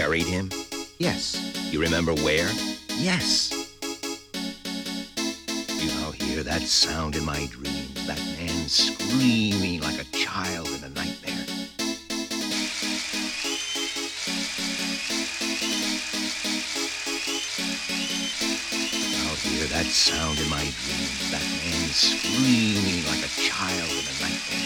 buried him? Yes. You remember where? Yes. You now hear that sound in my dream, that man screaming like a child in a nightmare. I'll hear that sound in my dream, that man screaming like a child in a nightmare.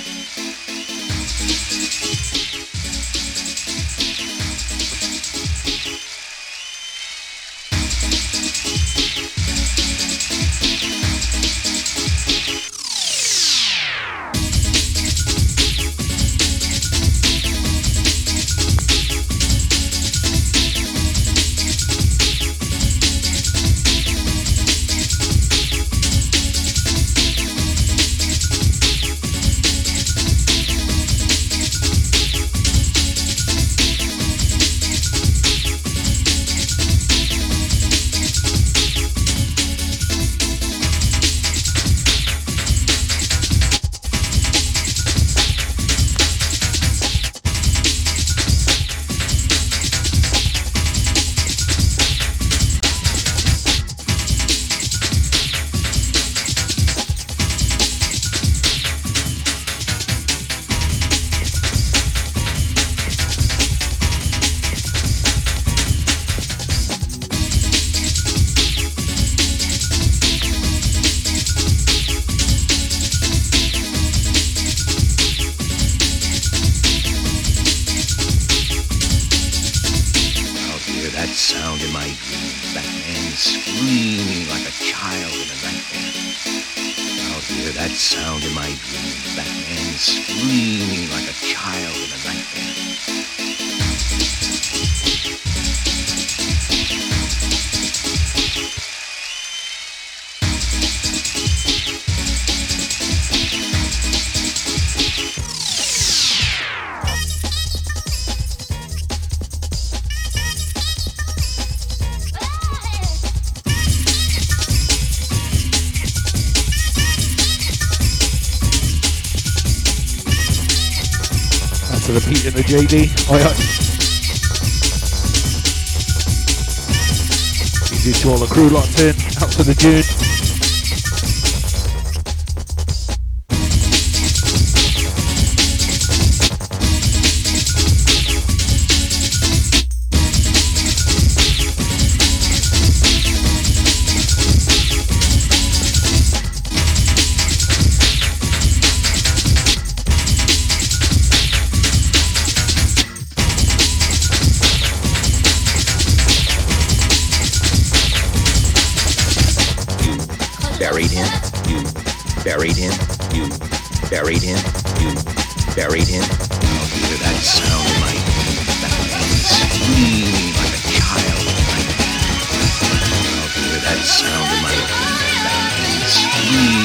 JD. Buried him, you buried him, you buried him, you buried him. I'll hear that sound in that man screaming like a child. I'll hear that sound in that man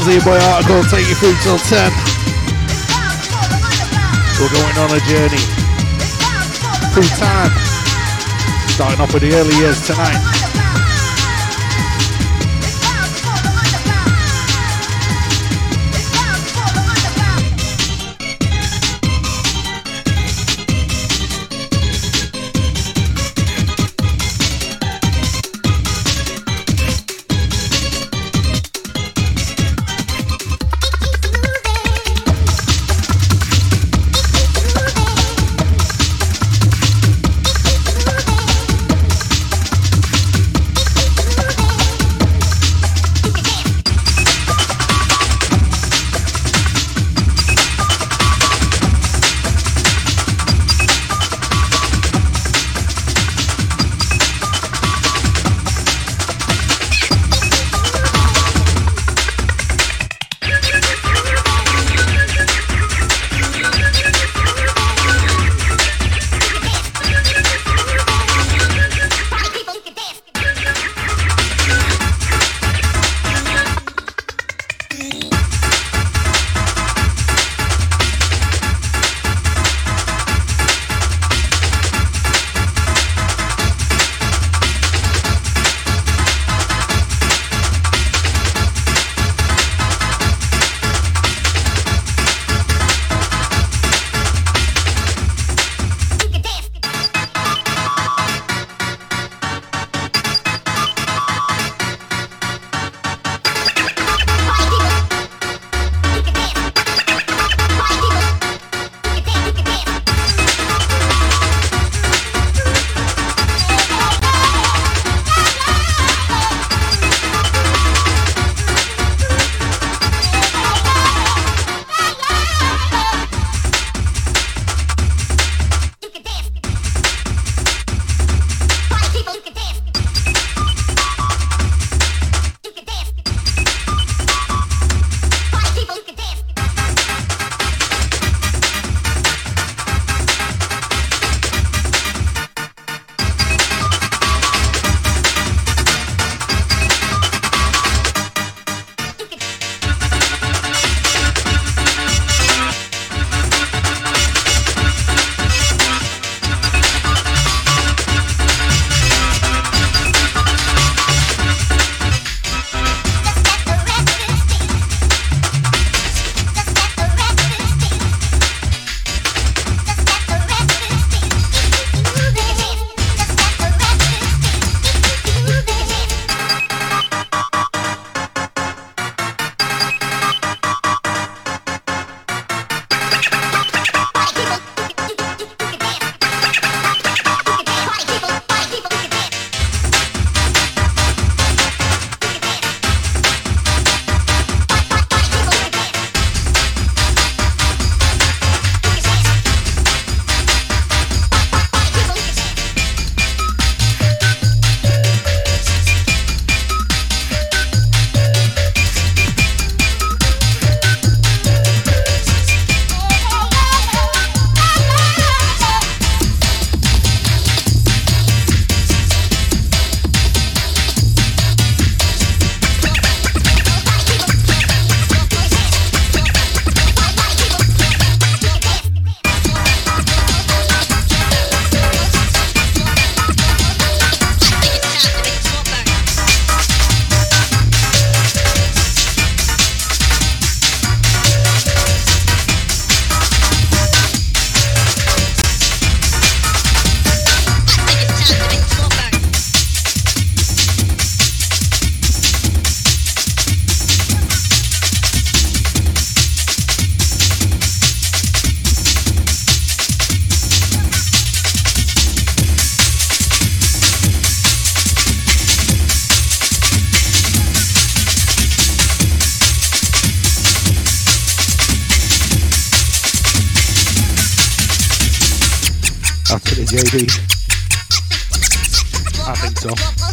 Sounds your boy Article, take you through till 10. We're going on a journey through time. Starting off with the early years tonight.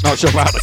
Not sure about the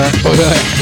if it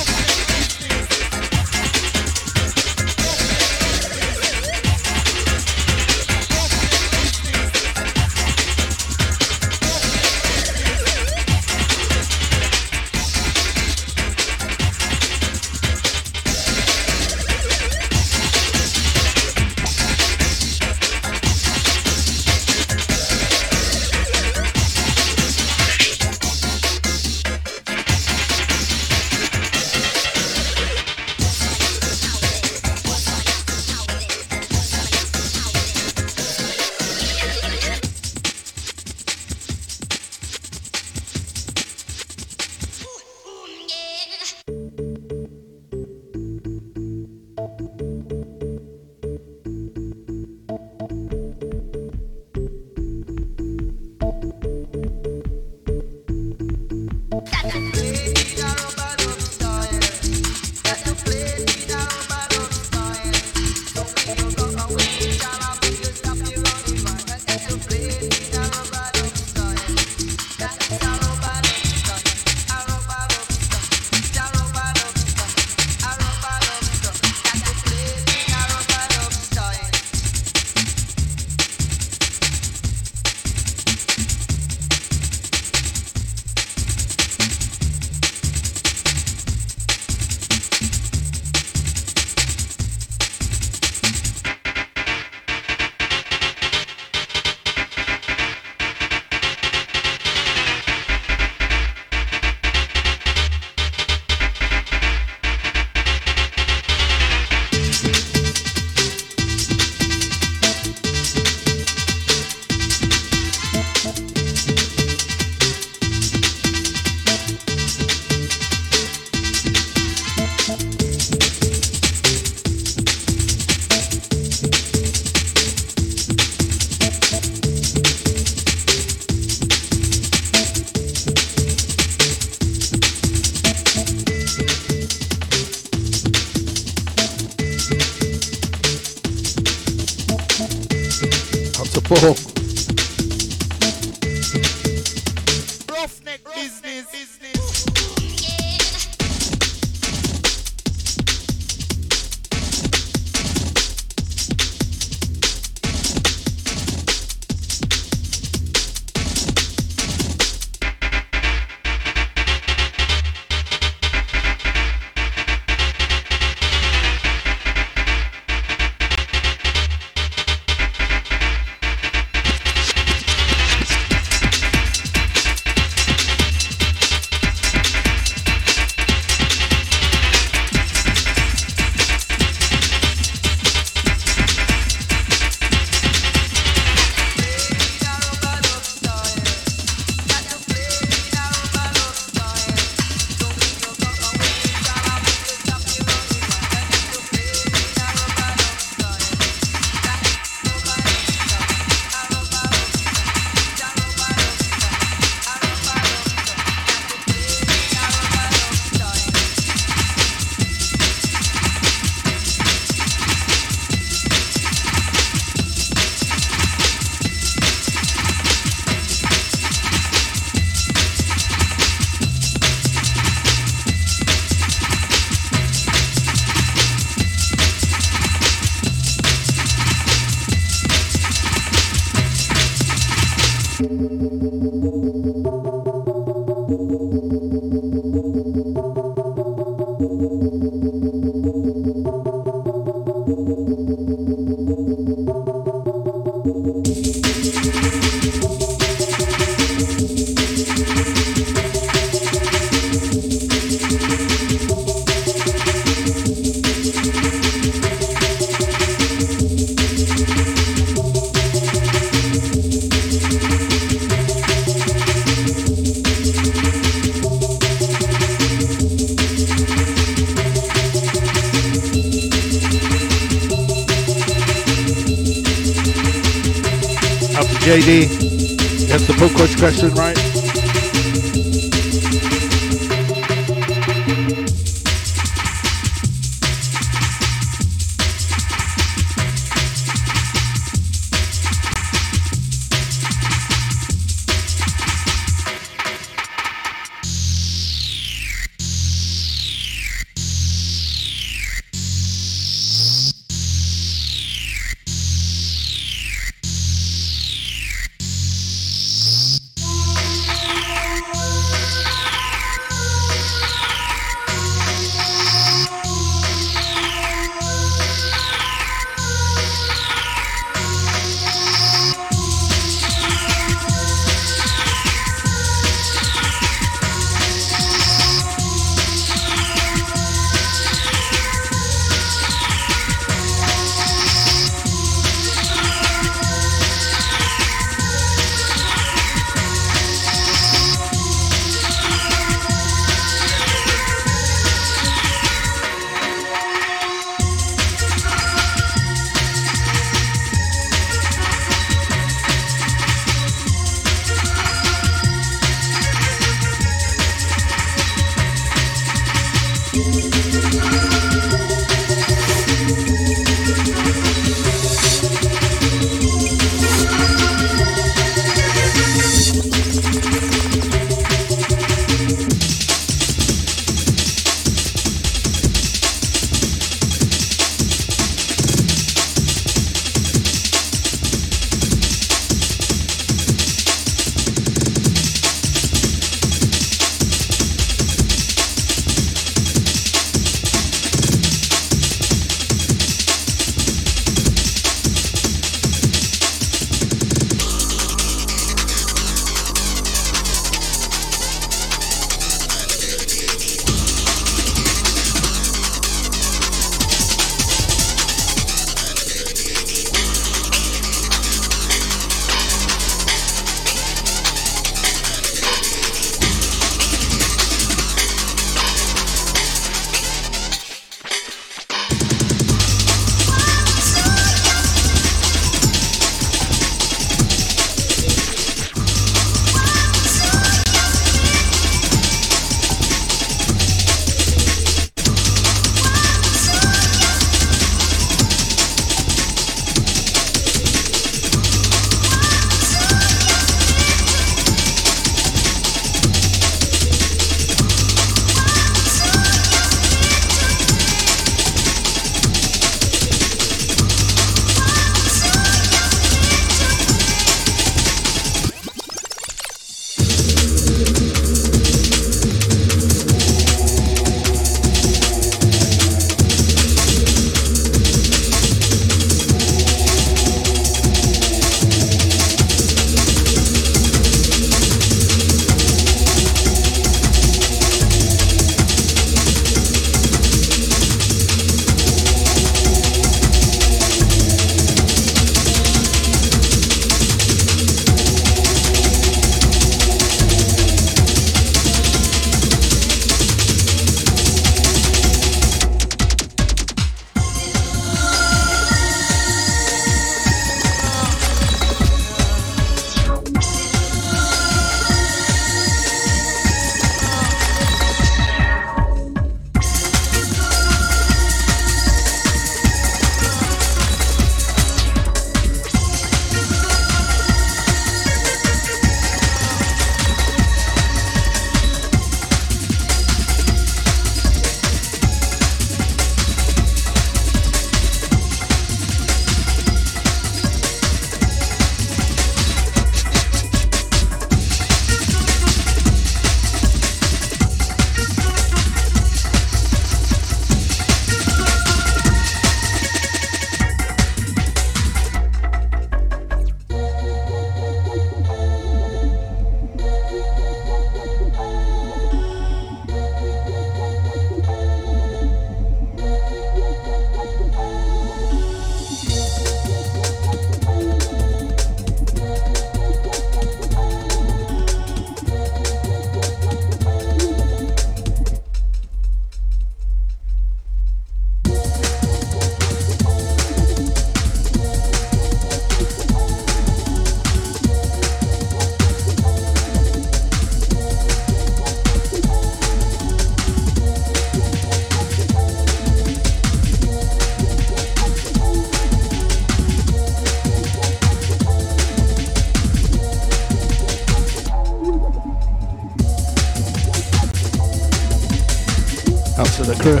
I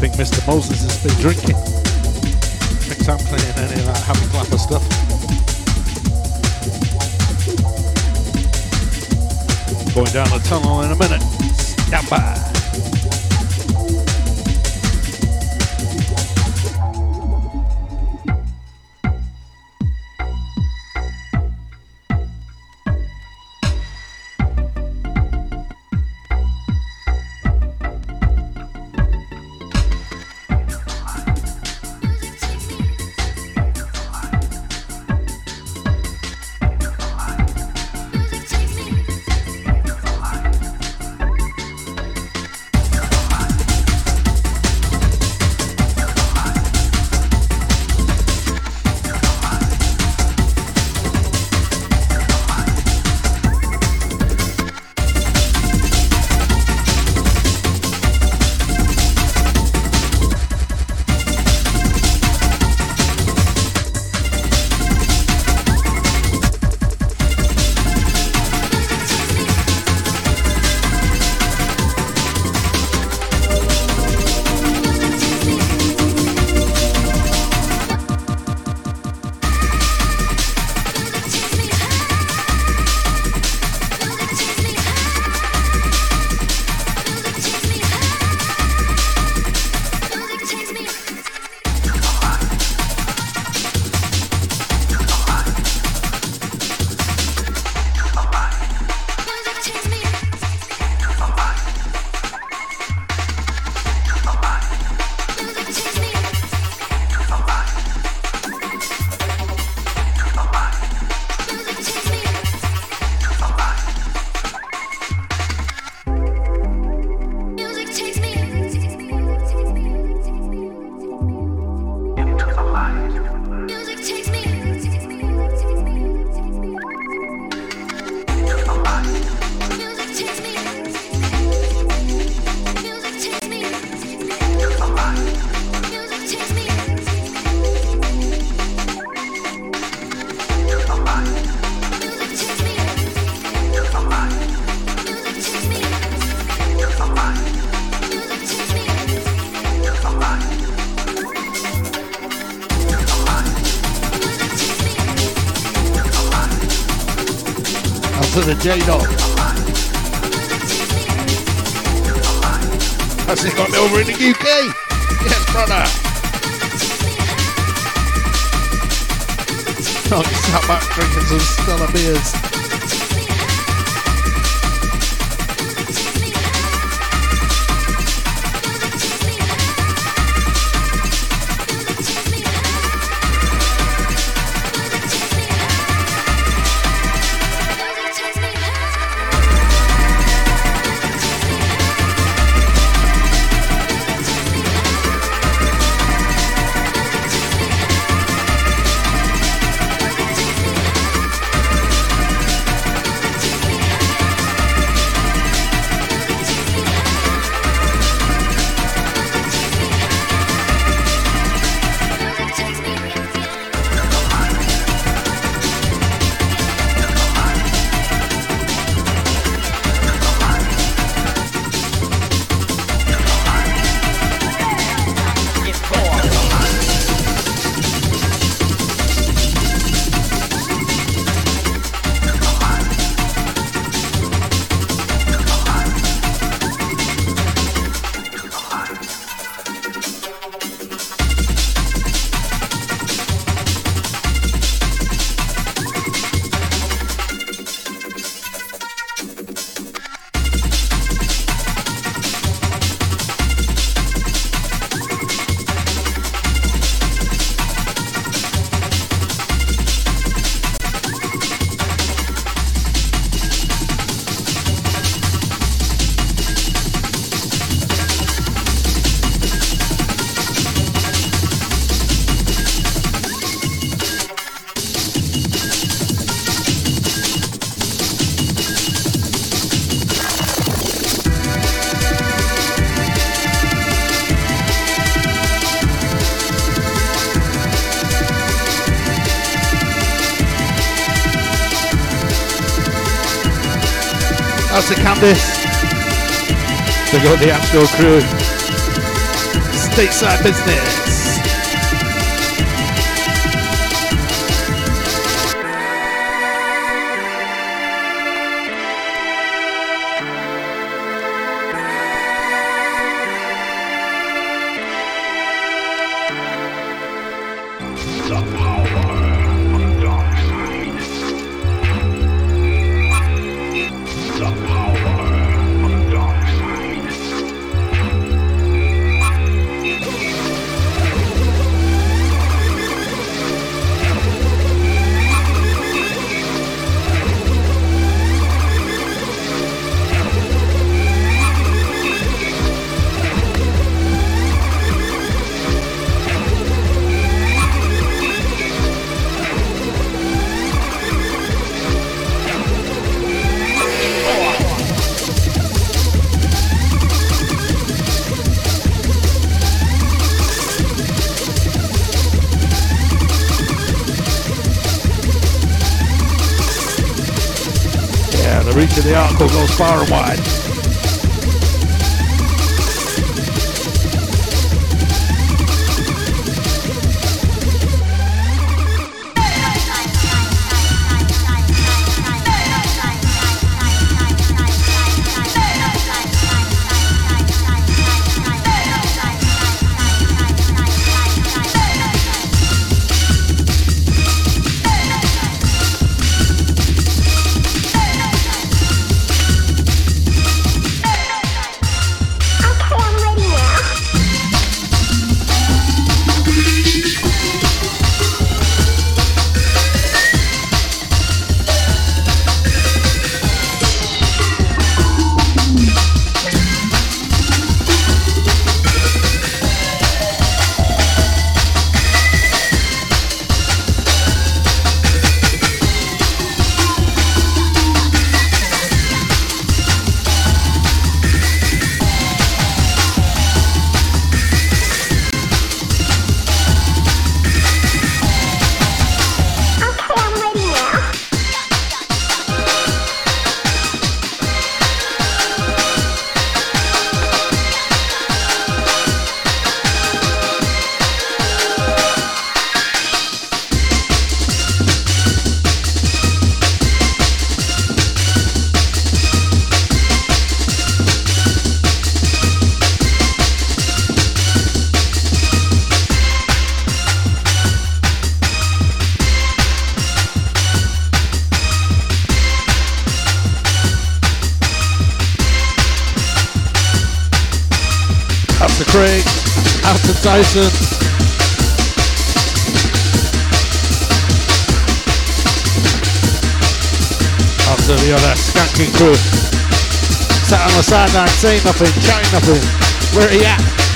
think Mr. Moses has been drinking. Thinks I'm playing any of that happy clapper stuff. Going down the tunnel in a minute. Stand by. J Dog. Got the Asheville crew. Stateside business. Far and After the other skanking crew. Sat on the sideline saying nothing, chatting nothing. Where are you at?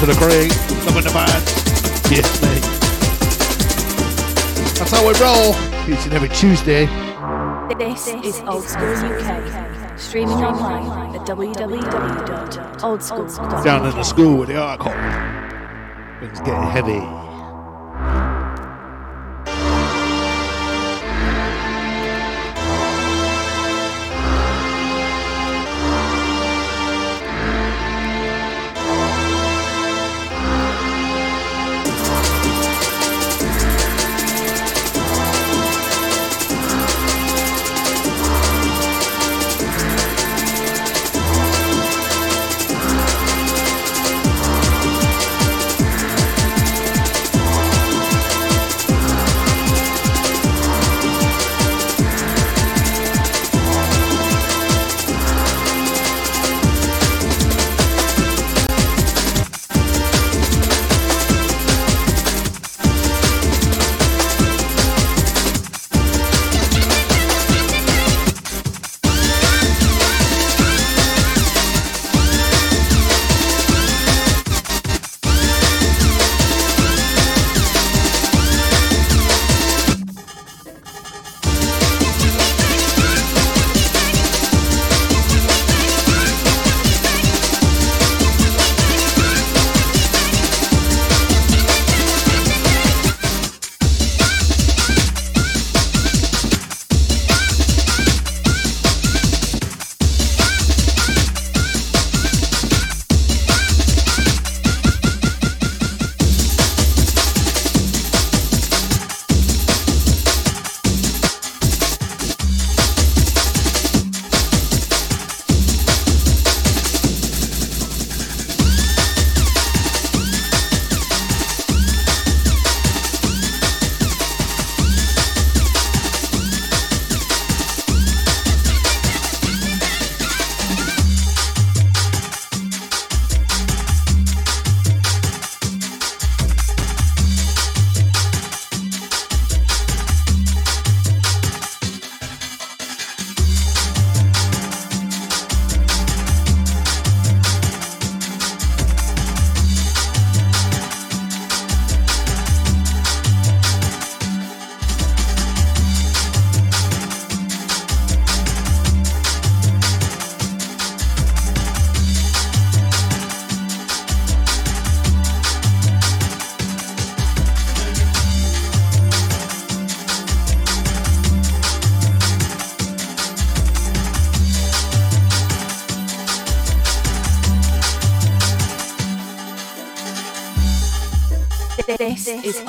To the Craig. Loving the band. Yes, mate. That's how we roll. Each and every Tuesday. This is Old School UK. Streaming online at www.oldschool.uk. Down in the school with the alcohol. Things getting heavy.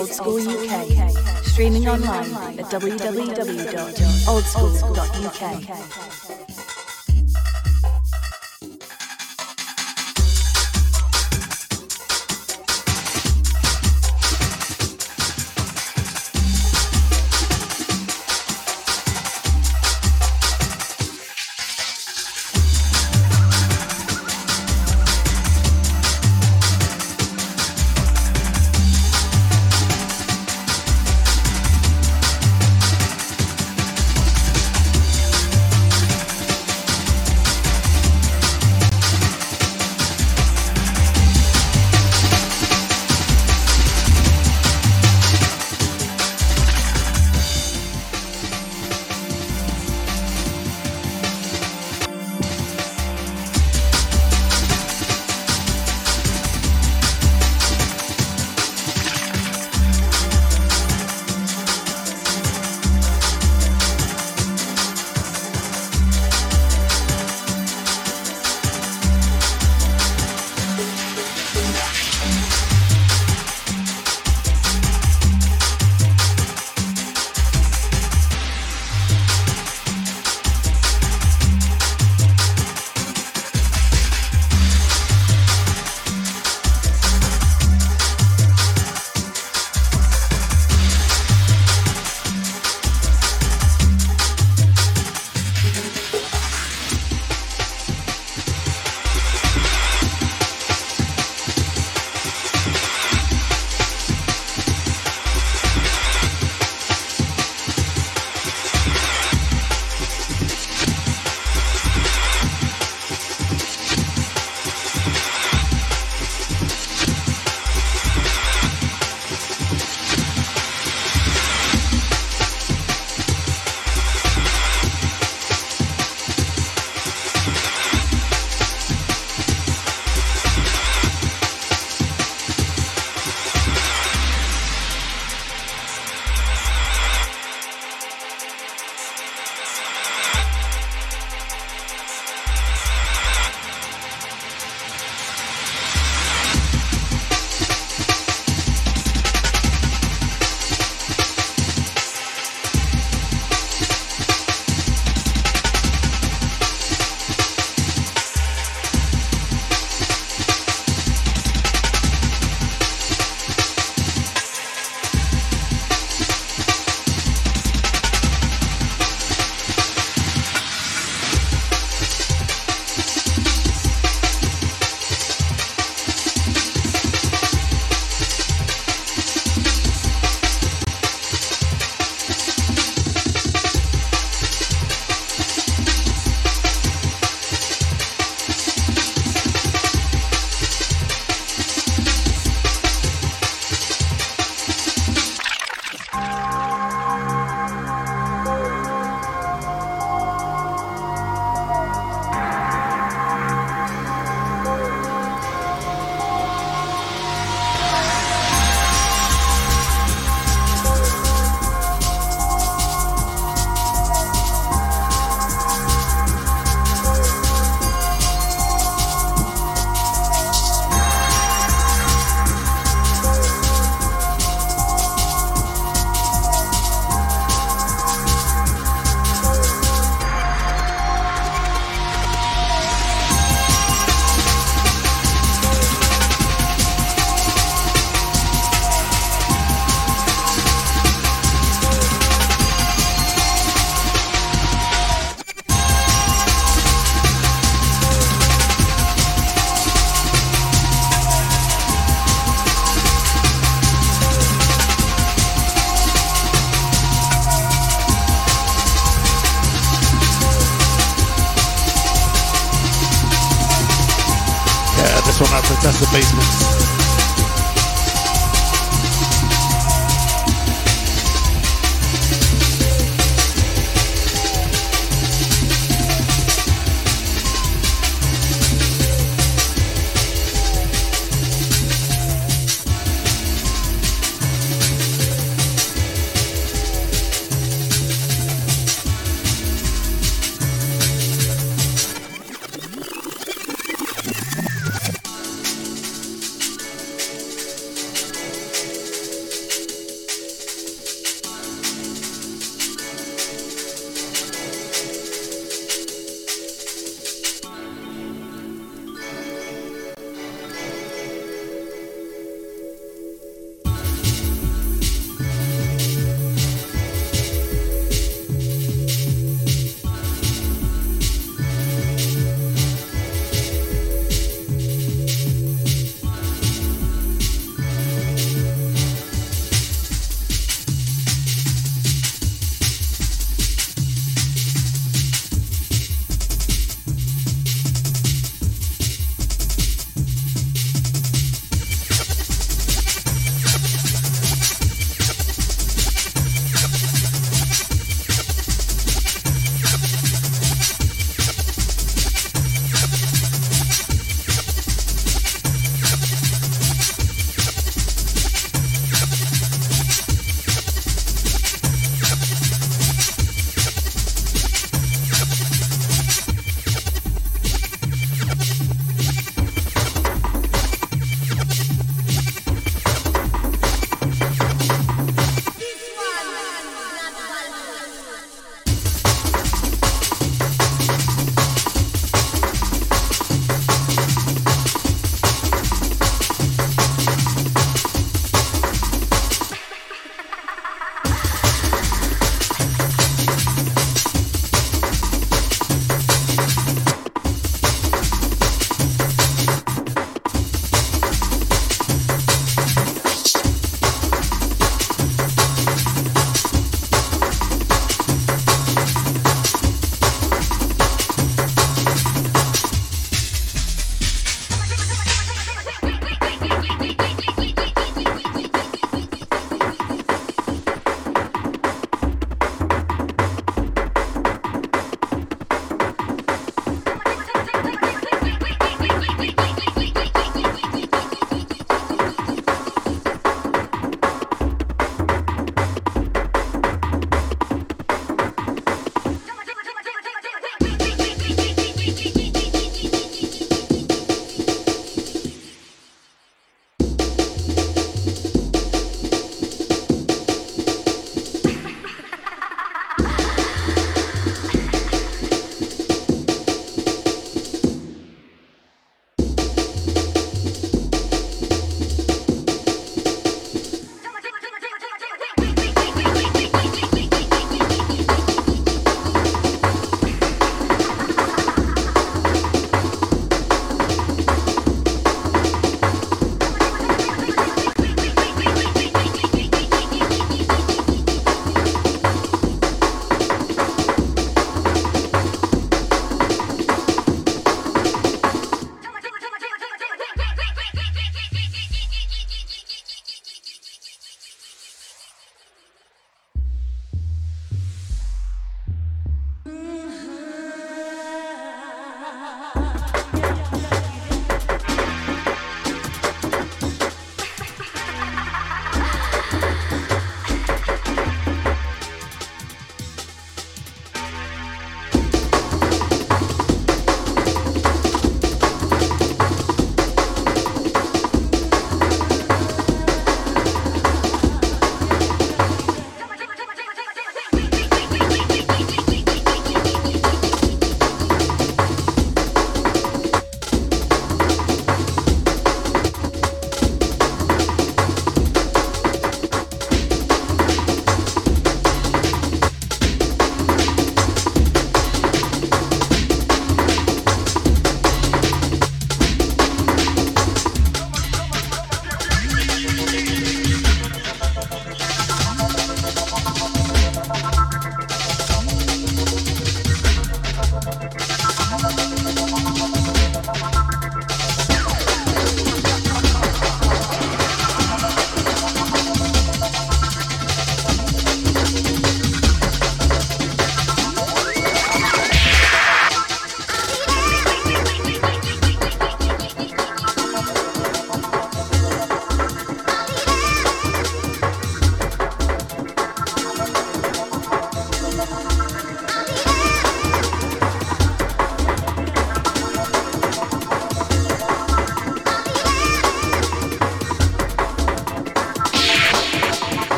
Old School UK. Streaming online at www.oldschool.uk.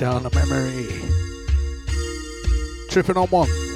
down the memory. Tripping on one.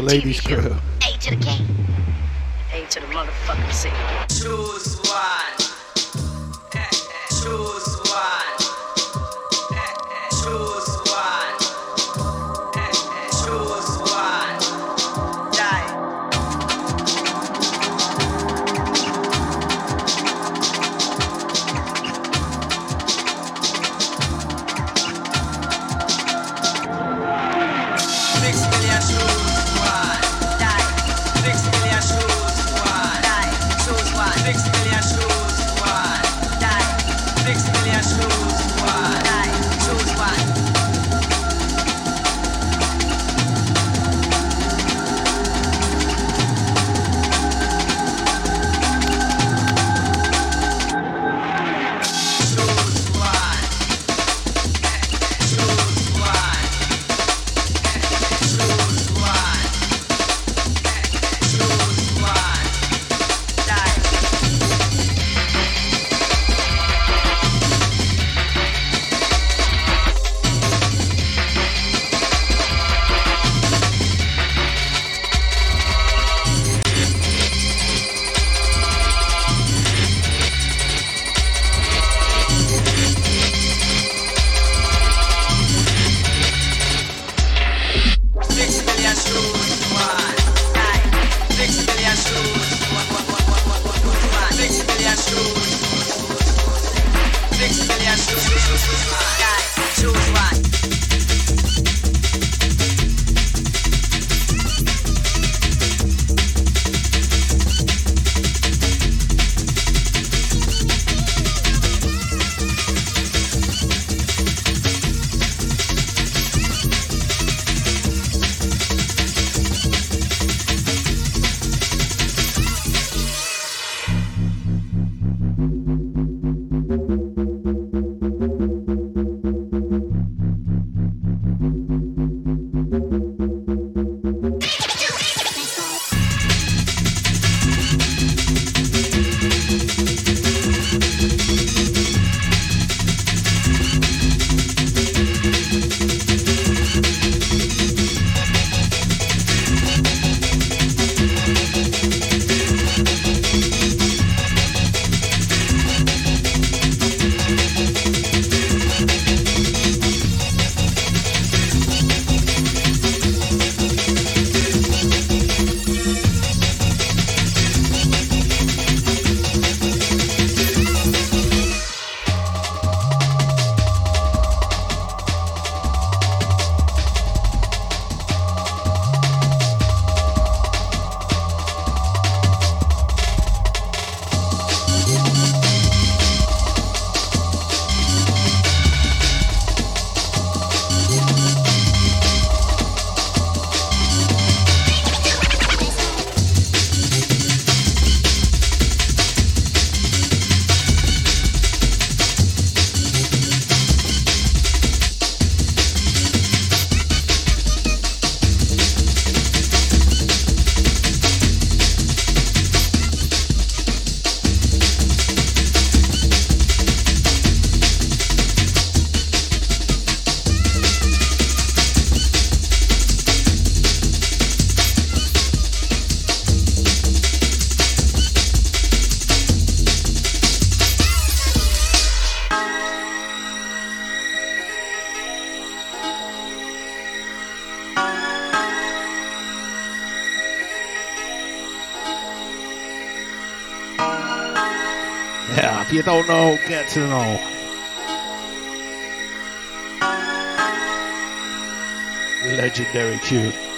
Ladies' crew. A to the K. A to the motherfucking C. Choose get to know. Legendary tune.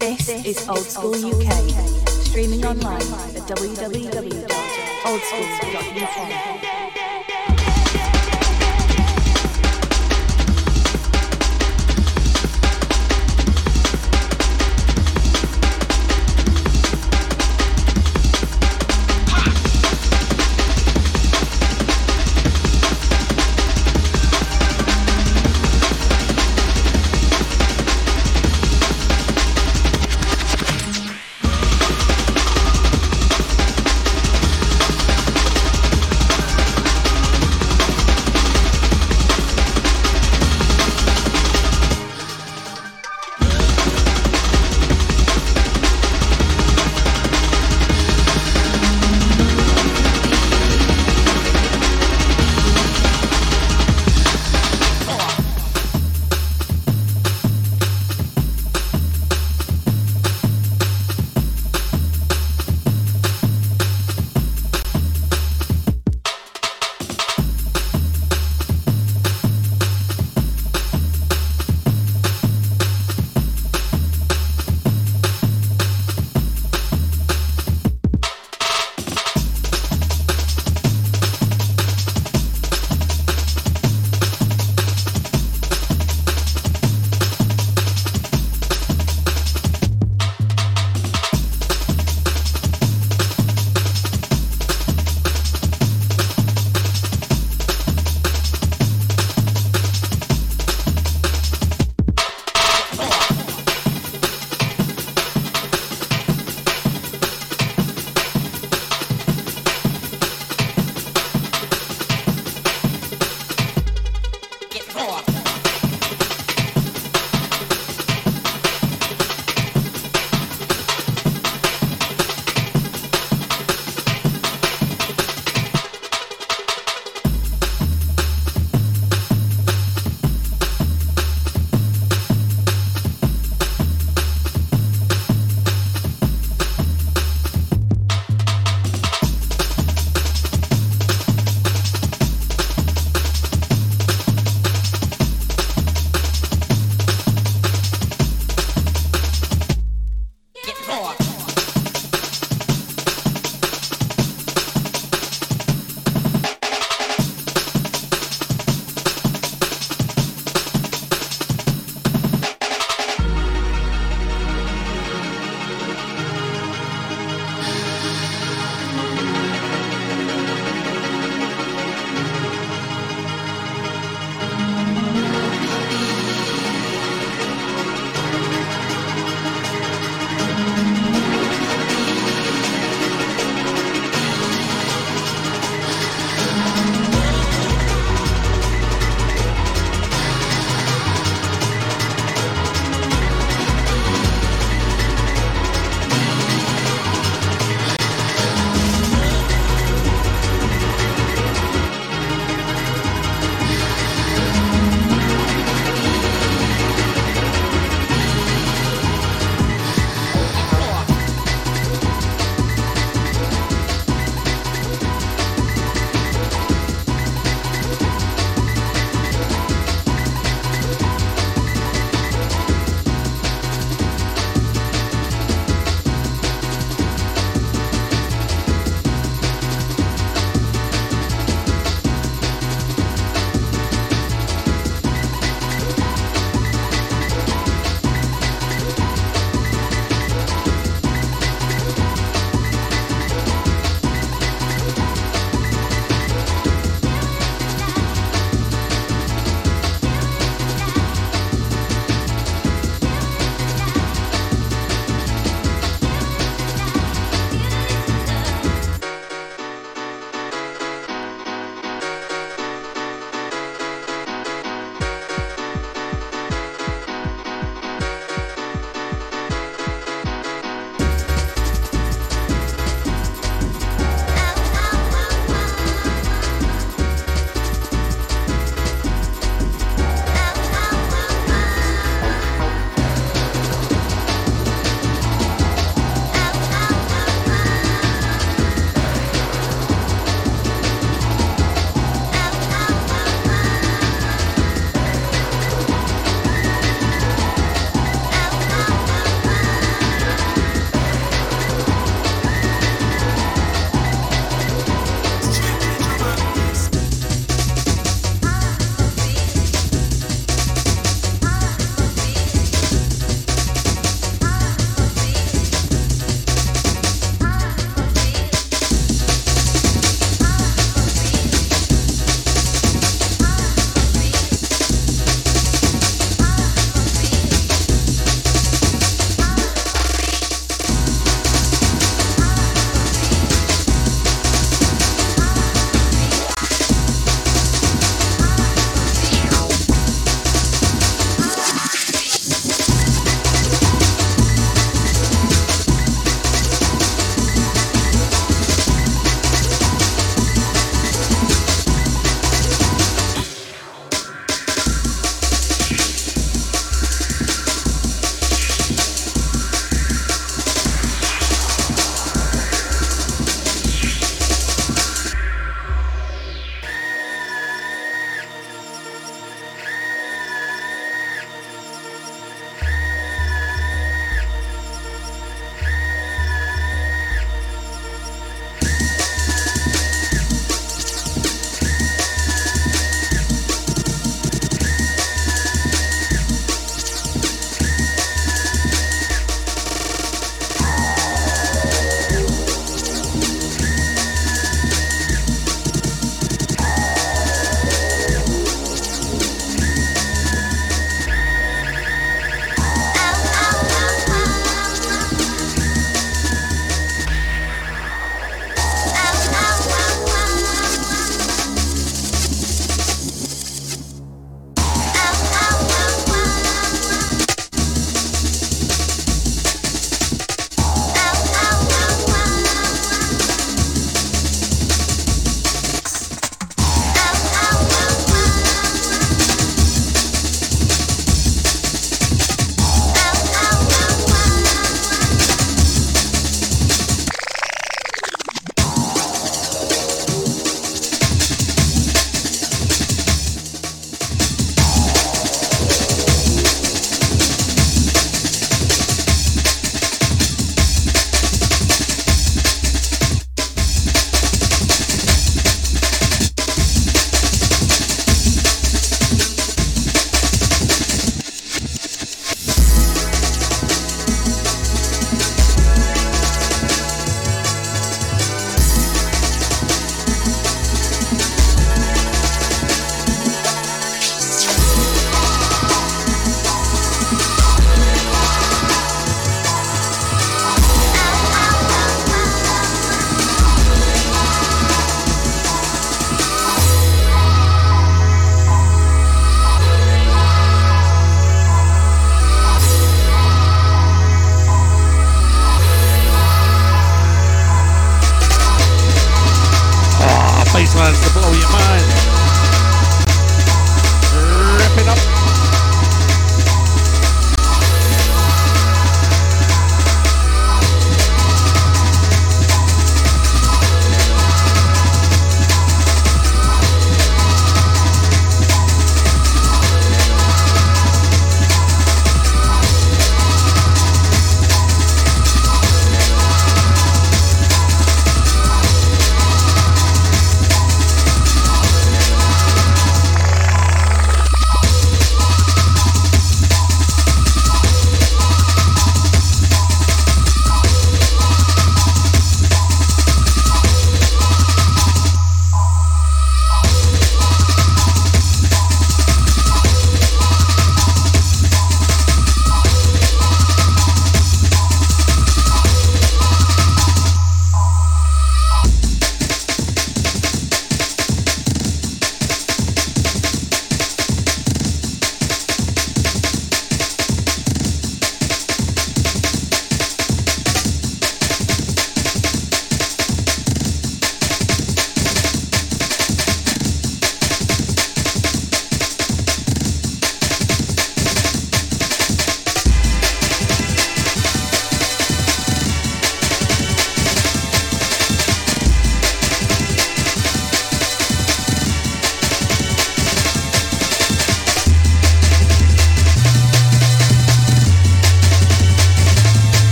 Is Old School UK. Streaming online at www.oldschool.uk.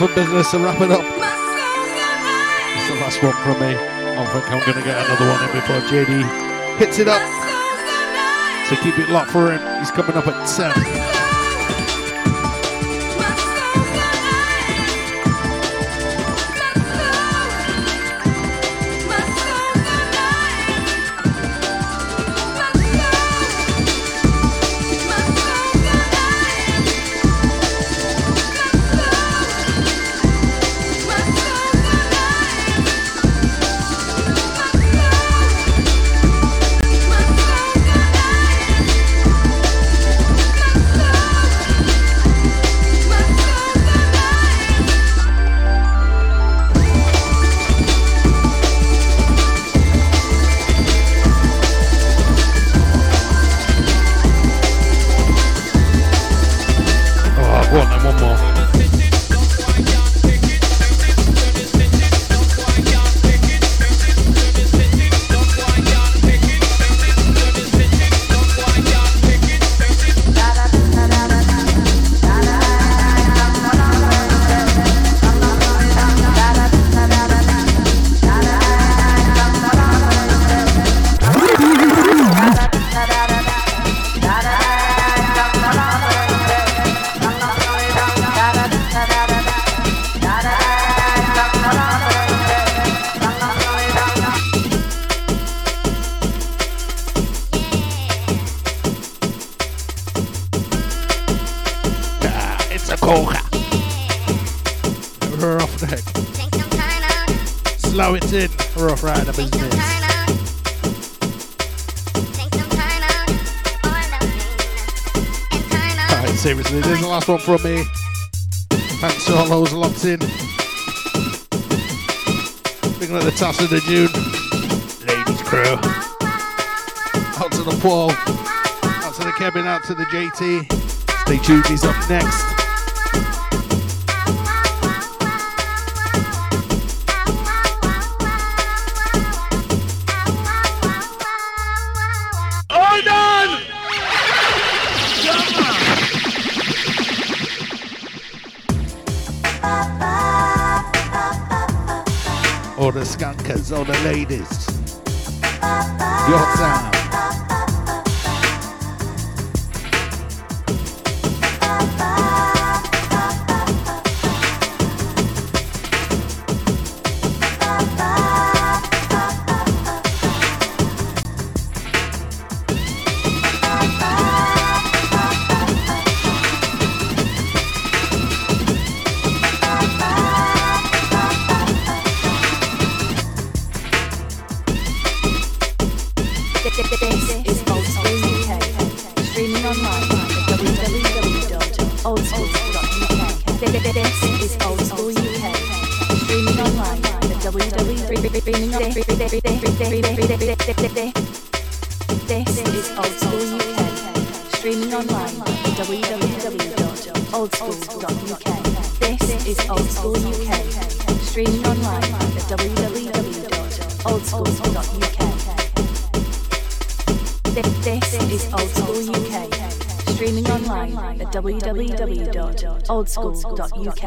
for business and wrap it up. It's the last one from me. I think I'm going to get another one in before JD hits it up. So keep it locked for him. He's coming up at 10. One from me. Thanks to all those locked in. Looking at the toss of the June. Ladies crew. Out to the Paul. Out to the Kevin. Out to the JT. Stay tuned. He's up next. All the ladies. Your sound. oldschool.uk.